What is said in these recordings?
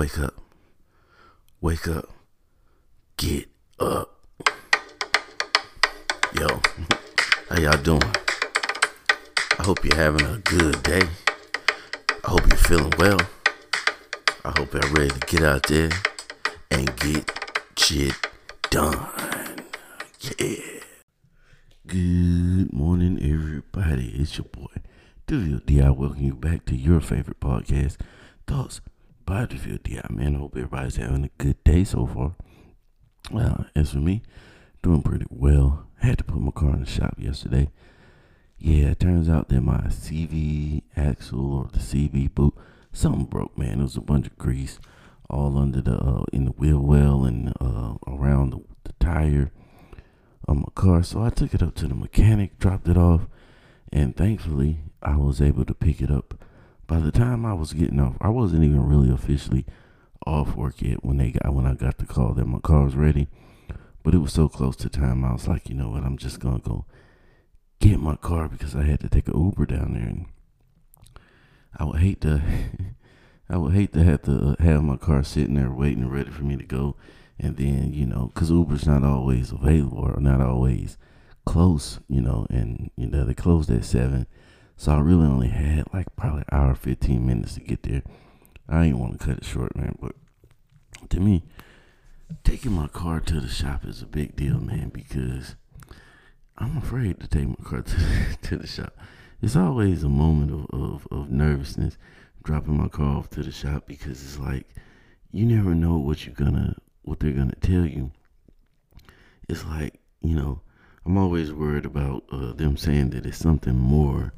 Wake up. Wake up. Get up. Yo, how y'all doing? I hope you're having a good day. I hope you're feeling well. I hope you're ready to get out there and get shit done. Yeah. Good morning, everybody. It's your boy, DeVille D.I. Welcome you back to your favorite podcast, Thoughts by DeVille D.I. Man, I hope everybody's having a good day so far. Uh, as for me, doing pretty well. I had to put my car in the shop yesterday. Yeah, it turns out that my CV axle or the CV boot, something broke, man. It was a bunch of grease all under the uh, in the wheel well and uh, around the, the tire on my car. So I took it up to the mechanic, dropped it off, and thankfully I was able to pick it up. By the time I was getting off, I wasn't even really officially off work yet when they got when I got the call that my car was ready. But it was so close to time, I was like, you know what, I'm just gonna go get my car because I had to take an Uber down there, and I would hate to, I would hate to have to uh, have my car sitting there waiting ready for me to go, and then you know, cause Uber's not always available or not always close, you know, and you know they closed at seven, so I really only had like probably hour fifteen minutes to get there. I ain't want to cut it short, man, but to me, taking my car to the shop is a big deal, man, because I'm afraid to take my car to, to the shop. It's always a moment of, of, of nervousness dropping my car off to the shop because it's like you never know what you're gonna what they're gonna tell you. It's like, you know, I'm always worried about uh, them saying that it's something more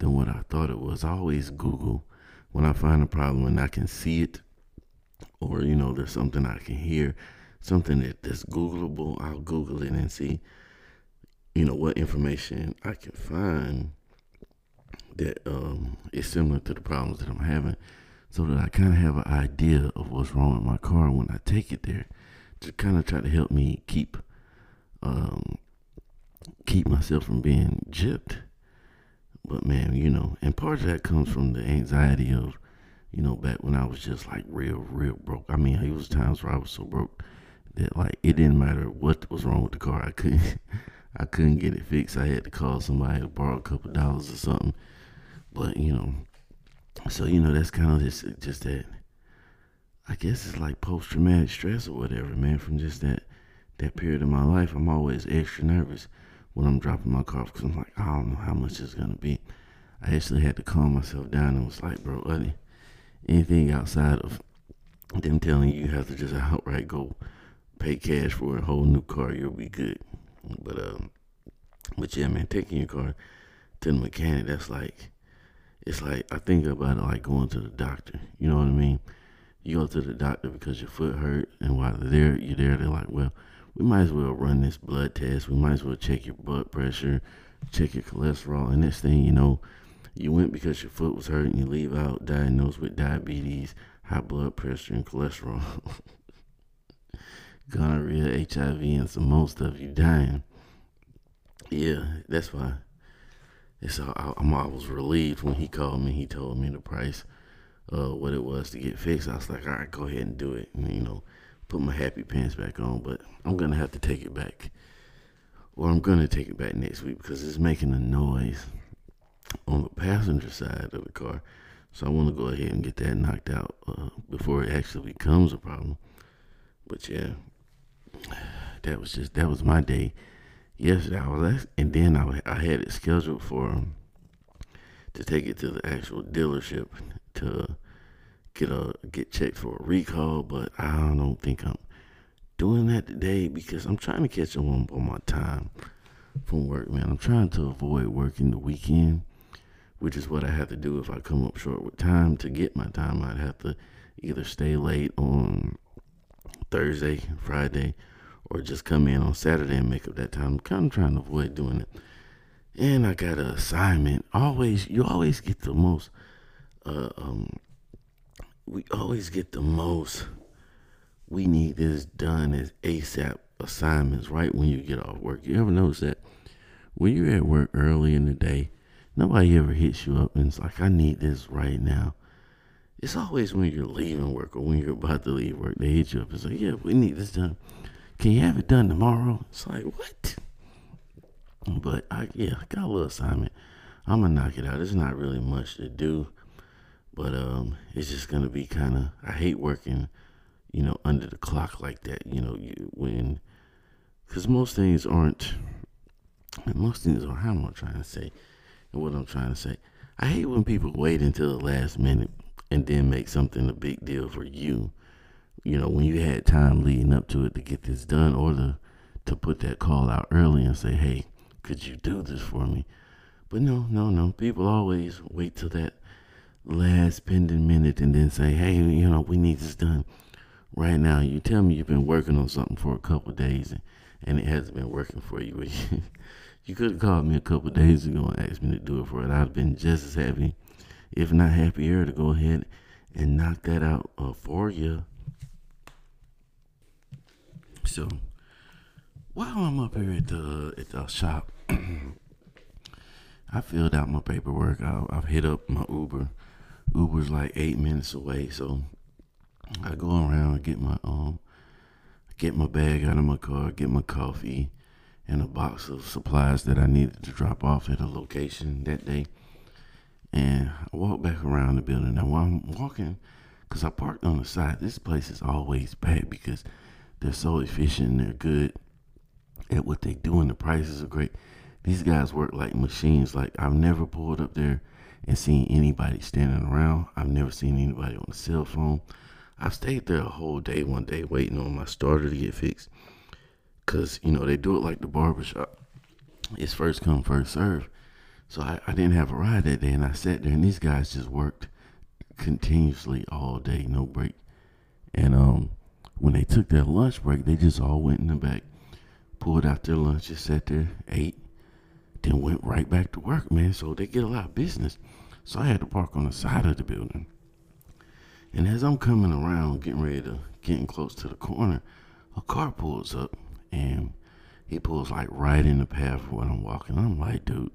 than what I thought it was. I always Google when I find a problem and I can see it, or you know, there's something I can hear, something that, that's Googleable. I'll Google it and see, you know, what information I can find that um, is similar to the problems that I'm having, so that I kind of have an idea of what's wrong with my car when I take it there, to kind of try to help me keep um, keep myself from being gypped. But man, you know, and part of that comes from the anxiety of, you know, back when I was just like real, real broke. I mean, it was times where I was so broke that like it didn't matter what was wrong with the car. I couldn't, I couldn't get it fixed. I had to call somebody to borrow a couple dollars or something. But you know, so you know that's kind of just just that. I guess it's like post traumatic stress or whatever, man. From just that that period of my life, I'm always extra nervous when I'm dropping my car because I'm like, I don't know how much it's gonna be. I actually had to calm myself down and was like, bro, Uddy, anything outside of them telling you you have to just outright go pay cash for a whole new car, you'll be good. But um, but yeah, man, taking your car to the mechanic, that's like, it's like I think about it like going to the doctor. You know what I mean? You go to the doctor because your foot hurt, and while they're there, you're there. They're like, well we might as well run this blood test. We might as well check your blood pressure, check your cholesterol. And this thing, you know, you went because your foot was hurting. You leave out diagnosed with diabetes, high blood pressure, and cholesterol, gonorrhea, HIV, and some more stuff. You dying. Yeah, that's why. It's I, I'm, I was relieved when he called me. He told me the price, uh, what it was to get fixed. I was like, all right, go ahead and do it. And, you know, put my happy pants back on, but I'm gonna have to take it back. Or I'm gonna take it back next week because it's making a noise on the passenger side of the car. So I want to go ahead and get that knocked out uh, before it actually becomes a problem. But yeah, that was just that was my day. Yesterday I was, and then I, I had it scheduled for um, to take it to the actual dealership to get a get checked for a recall, but I don't think I'm doing that today because I'm trying to catch up on, on my time from work, man. I'm trying to avoid working the weekend, which is what I have to do if I come up short with time to get my time. I'd have to either stay late on Thursday, Friday, or just come in on Saturday and make up that time. I'm kind of trying to avoid doing it. And I got an assignment. Always, you always get the most uh, um, we always get the most we need this done as ASAP assignments right when you get off work. You ever notice that when you're at work early in the day, nobody ever hits you up and it's like, I need this right now. it's always when you're leaving work or when you're about to leave work, they hit you up and say, "Yeah, we need this done. Can you have it done tomorrow?" It's like what? But I yeah, I got a little assignment. I'm gonna knock it out. There's not really much to do, but um, it's just gonna be kind of. I hate working, you know, under the clock like that. You know, you when, because most things aren't. Most things are. How am I trying to say? And what I'm trying to say, I hate when people wait until the last minute and then make something a big deal for you. You know, when you had time leading up to it to get this done, or to to put that call out early and say, "Hey, could you do this for me?" But no, no, no. People always wait till that last pending minute and then say, "Hey, you know, we need this done right now." You tell me you've been working on something for a couple days and, and it hasn't been working for you. you could have called me a couple days ago and asked me to do it for it. I'd have been just as happy if not happier, to go ahead and knock that out uh, for you. So while I'm up here at the at the shop, I filled out my paperwork. I, I've hit up my Uber. Uber's like eight minutes away, so I go around get my um get my bag out of my car, get my coffee, and a box of supplies that I needed to drop off at a location that day. And I walk back around the building. Now, while I'm walking, because I parked on the side, this place is always packed because they're so efficient and they're good at what they do, and the prices are great. These guys work like machines. Like, I've never pulled up there and seen anybody standing around. I've never seen anybody on a cell phone. I've stayed there a whole day one day waiting on my starter to get fixed. Because, you know, they do it like the barbershop. It's first come, first serve. So I, I didn't have a ride that day, and I sat there, and these guys just worked continuously all day, no break. And um, when they took their lunch break, they just all went in the back, pulled out their lunch, just sat there, ate, then went right back to work, man. So they get a lot of business. So I had to park on the side of the building. And as I'm coming around, getting ready to getting close to the corner, a car pulls up and he pulls like right in the path of where I'm walking. I'm like, dude,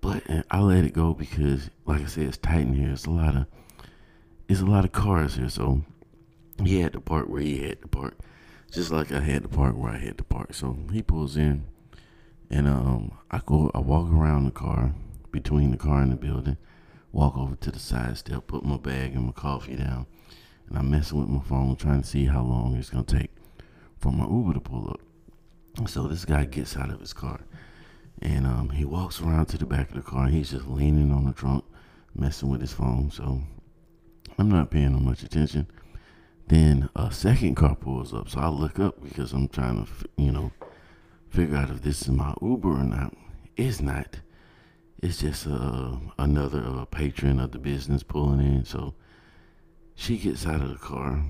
but I let it go because, like I said, it's tight in here. It's a lot of, it's a lot of cars here. So he had to park where he had to park, just like I had to park where I had to park. So he pulls in, and um, I go, I walk around the car, between the car and the building, walk over to the side step, put my bag and my coffee down, and I'm messing with my phone, trying to see how long it's gonna take for my Uber to pull up. So this guy gets out of his car and um, he walks around to the back of the car. he's just leaning on the trunk, messing with his phone. So I'm not paying him much attention. Then a second car pulls up. So I look up because I'm trying to, you know, figure out if this is my Uber or not. It's not. It's just uh, another uh, patron of the business pulling in. So she gets out of the car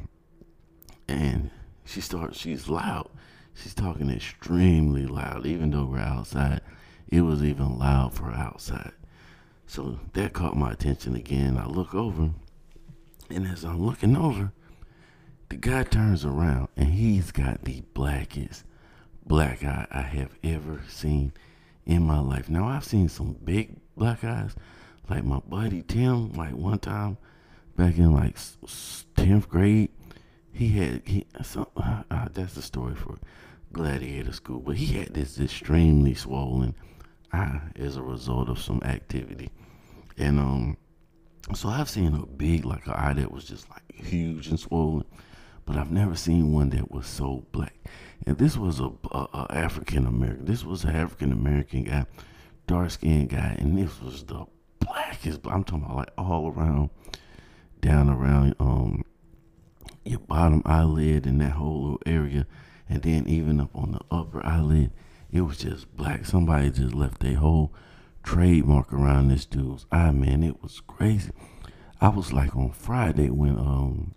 and she starts, she's loud. She's talking extremely loud, even though we're outside. It was even loud for outside. So that caught my attention again. I look over, and as I'm looking over, the guy turns around and he's got the blackest black eye I have ever seen in my life. Now I've seen some big black eyes, like my buddy Tim. Like one time back in like tenth grade, he had he. So, uh, uh, that's the story for gladiator school, but he had this extremely swollen eye as a result of some activity. And um so I've seen a big like an eye that was just like huge and swollen, but I've never seen one that was so black. And this was a, a, a African American. This was an African American guy, dark skinned guy, and this was the blackest. I'm talking about like all around, down around um your bottom eyelid and that whole little area, and then even up on the upper eyelid it was just black. Somebody just left a whole trademark around this dude's eye, man. It was crazy. I was like on Friday when um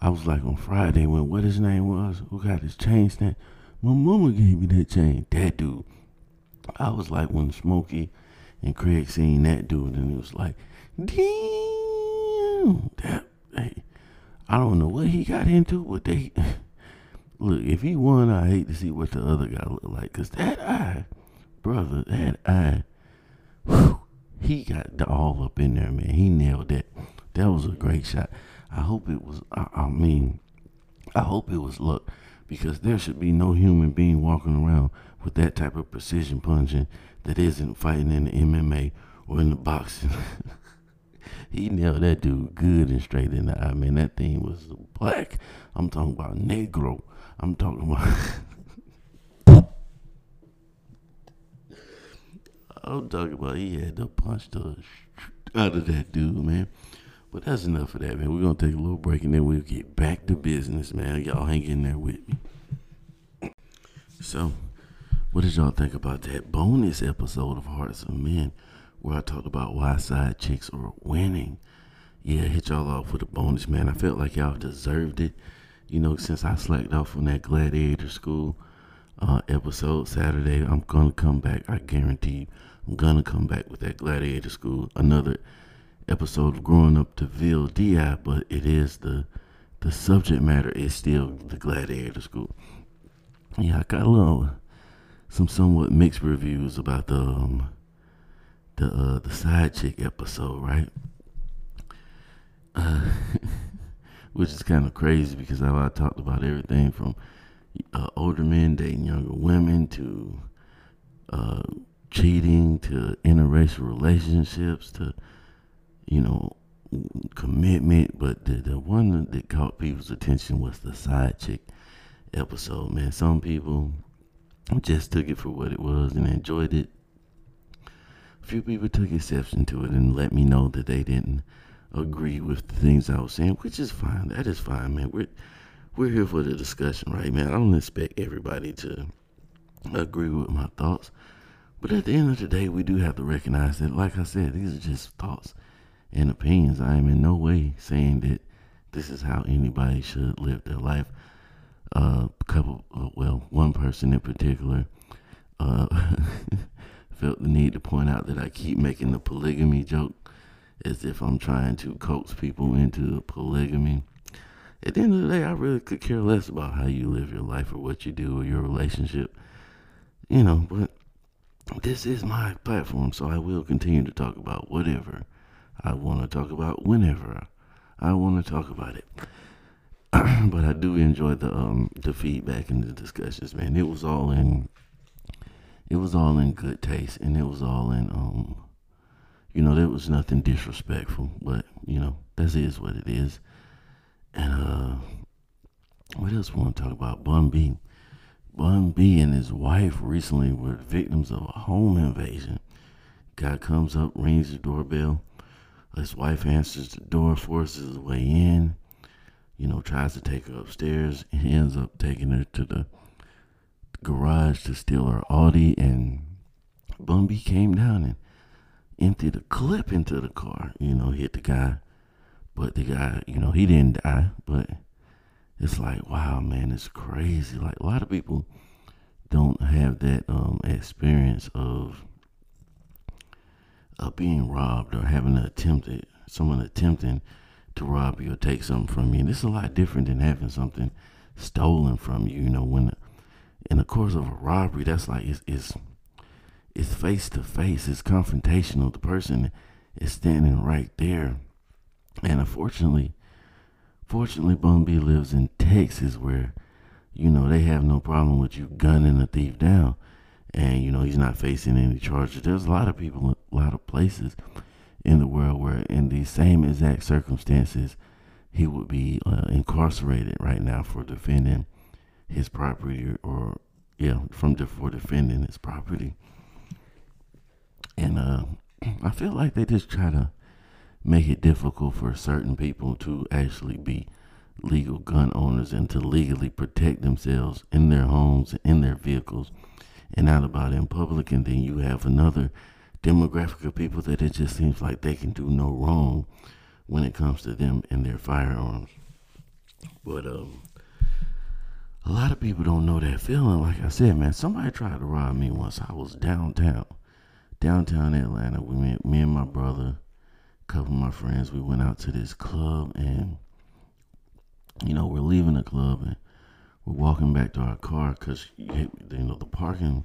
I was like on Friday when what his name was, who got his chain snatched. My mama gave me that chain. That dude. I was like when Smokey and Craig seen that dude and it was like, damn that hey, I don't know what he got into, but they Look, if he won, I hate to see what the other guy look like. Because that eye, brother, that eye, whew, he got the all up in there, man. He nailed that. That was a great shot. I hope it was. I, I mean, I hope it was luck because there should be no human being walking around with that type of precision punching that isn't fighting in the MMA or in the boxing. he nailed that dude good and straight in the eye. Man, that thing was black. I'm talking about negro. I'm talking about. I'm talking about he had to punch the out of that dude, man. But that's enough of that, man. We're gonna take a little break and then we'll get back to business, man. Y'all hang in there with me. So, what did y'all think about that bonus episode of Hearts of Men where I talked about why side chicks are winning? Yeah, hit y'all off with a bonus, man. I felt like y'all deserved it. You know, since I slacked off from that Gladiator School uh, episode Saturday, I'm gonna come back. I guarantee I'm gonna come back with that Gladiator School, another episode of Growing Up DeVille D.I., but it is the the subject matter is still the Gladiator School. Yeah, I got a little some somewhat mixed reviews about the um, the uh, the side chick episode, right? Uh, which is kind of crazy because I, I talked about everything from uh, older men dating younger women to uh, cheating to interracial relationships to you know commitment but the, the one that caught people's attention was the side chick episode man some people just took it for what it was and enjoyed it a few people took exception to it and let me know that they didn't agree with the things I was saying, which is fine. That is fine, man. We're we're here for the discussion, right, man? I don't expect everybody to agree with my thoughts. But at the end of the day, we do have to recognize that, like I said, these are just thoughts and opinions. I am in no way saying that this is how anybody should live their life. Uh, a couple, uh, well, one person in particular uh, felt the need to point out that I keep making the polygamy joke as if I'm trying to coax people into polygamy. At the end of the day, I really could care less about how you live your life or what you do or your relationship. You know, but this is my platform, so I will continue to talk about whatever I want to talk about whenever I want to talk about it. but I do enjoy the um the feedback and the discussions, man. It was all in it was all in good taste and it was all in um you know, there was nothing disrespectful, but you know, that is what it is. And uh what else we want to talk about? Bun B. Bun B and his wife recently were victims of a home invasion. Guy comes up, rings the doorbell. His wife answers the door, forces his way in. You know, tries to take her upstairs. He ends up taking her to the garage to steal her Audi. And Bun B came down and emptied a clip into the car. You know, hit the guy. But the guy, you know, he didn't die. But it's like, wow, man, it's crazy. Like a lot of people don't have that um, experience of of being robbed or having attempted someone attempting to rob you or take something from you. And this is a lot different than having something stolen from you. You know, when in the course of a robbery, that's like it's it's it's face to face. It's confrontational. The person is standing right there, and unfortunately Fortunately, Bun B lives in Texas where, you know, they have no problem with you gunning a thief down. And, you know, he's not facing any charges. There's a lot of people, lot of places in the world where, in these same exact circumstances, he would be uh, incarcerated right now for defending his property or, yeah, from for defending his property. And uh, I feel like they just try to make it difficult for certain people to actually be legal gun owners and to legally protect themselves in their homes, in their vehicles, and out about in public. And then you have another demographic of people that it just seems like they can do no wrong when it comes to them and their firearms. But um, a lot of people don't know that feeling. Like I said, man, somebody tried to rob me once. I was downtown, downtown Atlanta. We met me and my brother a couple of my friends, we went out to this club and, you know, we're leaving the club and we're walking back to our car because, you know, the parking,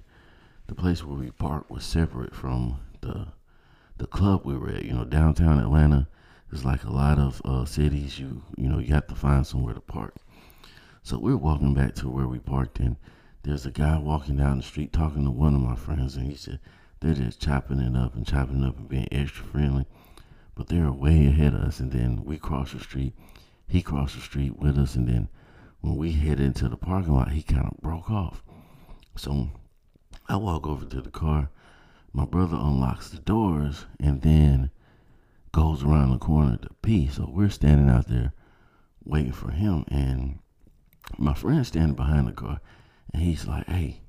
the place where we parked was separate from the the club we were at. You know, downtown Atlanta, It's like a lot of uh, cities, you you know, you have to find somewhere to park. So we're walking back to where we parked, and there's a guy walking down the street talking to one of my friends, and he said they're just chopping it up and chopping it up and being extra friendly, but they're way ahead of us. And then we cross the street, he crossed the street with us, and then when we head into the parking lot, he kind of broke off. So I walk over to the car. My brother unlocks the doors and then goes around the corner to pee. So we're standing out there waiting for him, and my friend's standing behind the car, and he's like, "Hey,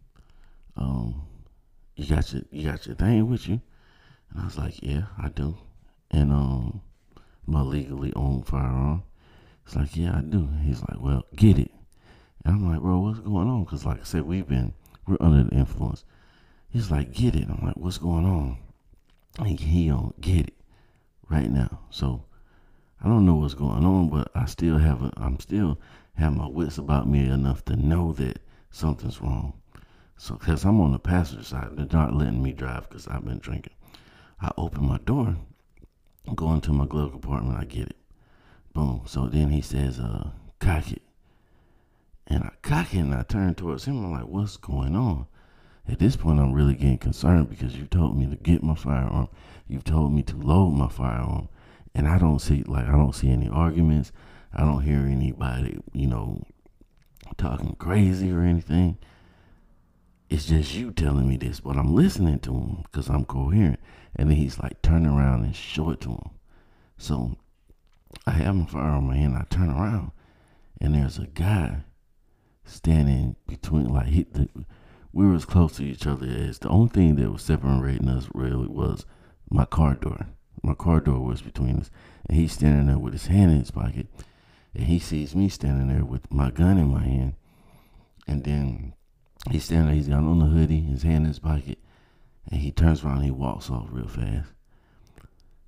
um, you got your you got your thing with you?" And I was like, "Yeah, I do." And um, my legally owned firearm. It's like, "Yeah, I do." He's like, "Well, get it." And I'm like, "Bro, what's going on?" Because like I said, we've been we're under the influence. He's like, "Get it." I'm like, "What's going on?" And he don't get it right now. So I don't know what's going on, but I still have a, I'm still have my wits about me enough to know that something's wrong. So, because I'm on the passenger side, they're not letting me drive because I've been drinking. I open my door, go into my glove compartment, I get it. Boom. So then he says, uh, cock it. And I cock it and I turn towards him. I'm like, what's going on? At this point, I'm really getting concerned because you told me to get my firearm. You've told me to load my firearm. And I don't see, like, I don't see any arguments. I don't hear anybody, you know, talking crazy or anything. It's just you telling me this, but I'm listening to him because I'm coherent. And then he's like, turn around and show it to him. So I have my firearm in my hand. I turn around, and there's a guy standing between, like, he, the, we were as close to each other as the only thing that was separating us really was my car door. My car door was between us, and he's standing there with his hand in his pocket, and he sees me standing there with my gun in my hand, and then he's standing there, he's got on the hoodie, his hand in his pocket, and he turns around and he walks off real fast.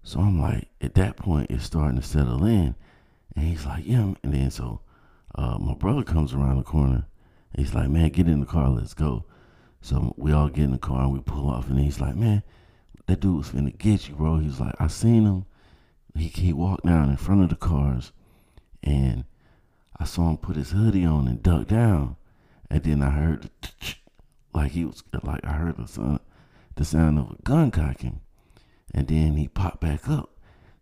So I'm like, at that point, it's starting to settle in, and he's like, yeah, and then so uh, my brother comes around the corner, he's like, man, get in the car, let's go. So we all get in the car and we pull off, and he's like, man, that dude was finna get you, bro. He was like, I seen him. He he walked down in front of the cars, and I saw him put his hoodie on and duck down, and then I heard like he was like I heard the sound the sound of a gun cocking, and then he popped back up.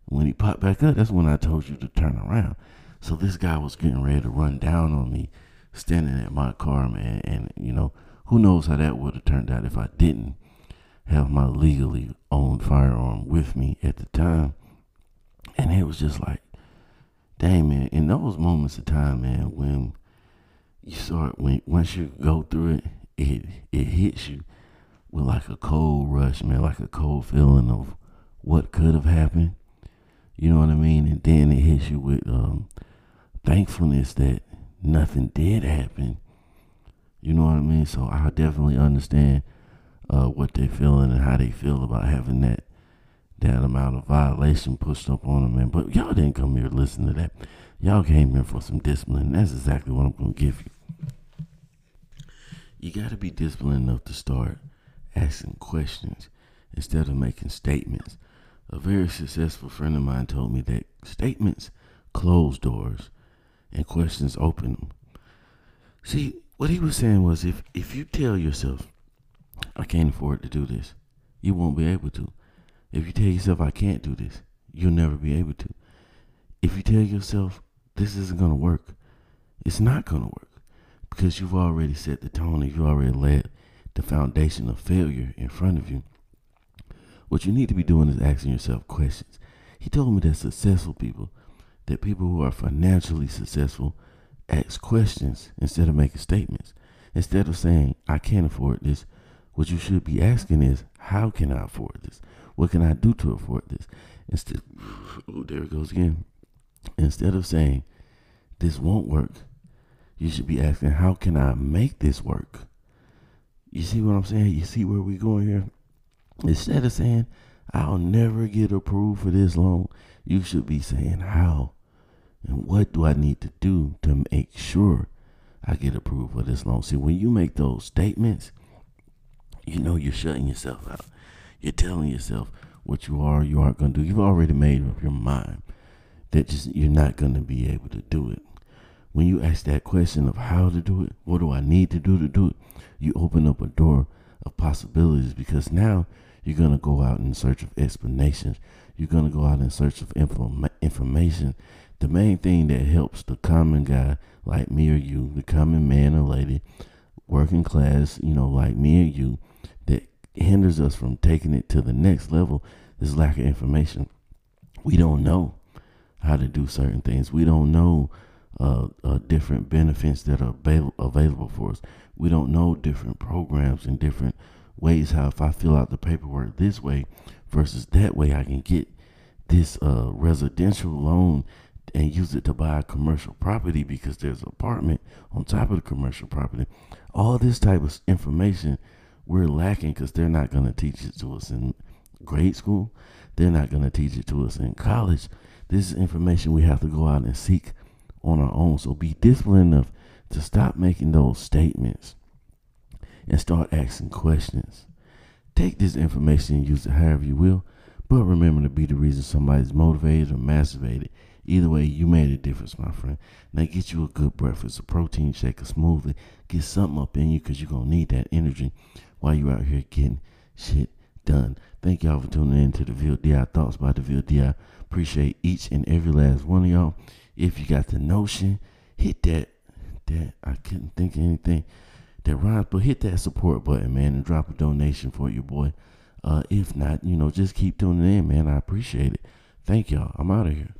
When he popped back up, that's when I told you to turn around. So this guy was getting ready to run down on me, standing at my car, man, and you know who knows how that would have turned out if I didn't have my legally owned firearm with me at the time. And it was just like, dang man, in those moments of time, man, when you start when once you go through it, it it hits you with like a cold rush, man, like a cold feeling of what could have happened. You know what I mean? And then it hits you with um, thankfulness that nothing did happen. You know what I mean? So I definitely understand uh, what they're feeling and how they feel about having that that amount of violation pushed up on them. Man. But y'all didn't come here to listen to that. Y'all came here for some discipline. That's exactly what I'm to give you. You got to be disciplined enough to start asking questions instead of making statements. A very successful friend of mine told me that statements close doors and questions open them. See, what he was saying was if, if you tell yourself, I can't afford to do this, you won't be able to. If you tell yourself, I can't do this, you'll never be able to. If you tell yourself, this isn't going to work, it's not going to work because you've already set the tone and you've already laid the foundation of failure in front of you. What you need to be doing is asking yourself questions. He told me that successful people, that people who are financially successful, ask questions instead of making statements. Instead of saying, I can't afford this, what you should be asking is, how can I afford this? What can I do to afford this? Instead, oh, there it goes again. Instead of saying, this won't work, you should be asking, how can I make this work? You see what I'm saying? You see where we're going here? Instead of saying, I'll never get approved for this loan, you should be saying, how and what do I need to do to make sure I get approved for this loan? See, when you make those statements, you know you're shutting yourself out. You're telling yourself what you are, you aren't going to do. You've already made up your mind. that just you're not going to be able to do it. When you ask that question of how to do it, what do I need to do to do it, you open up a door of possibilities because now you're going to go out in search of explanations. You're going to go out in search of inform- information. The main thing that helps the common guy like me or you, the common man or lady, working class, you know, like me or you, that hinders us from taking it to the next level is lack of information. We don't know how to do certain things. We don't know uh, uh, different benefits that are avail- available for us. We don't know different programs and different ways how if I fill out the paperwork this way versus that way, I can get this uh, residential loan and use it to buy a commercial property because there's an apartment on top of the commercial property. All this type of information we're lacking because they're not going to teach it to us in grade school. They're not going to teach it to us in college. This is information we have to go out and seek on our own. So be disciplined enough to stop making those statements and start asking questions. Take this information and use it however you will, but remember to be the reason somebody's motivated or masturbated. Either way, you made a difference, my friend. Now get you a good breakfast, a protein shake, a smoothie. Get something up in you because you're going to need that energy while you're out here getting shit done. Thank y'all for tuning in to DeVille D.I. Thoughts by the VLDI. Appreciate each and every last one of y'all. If you got the notion, hit that, that, I couldn't think of anything that rhymes, but hit that support button, man, and drop a donation for your boy. Uh, if not, you know, just keep tuning in, man. I appreciate it. Thank y'all. I'm out of here.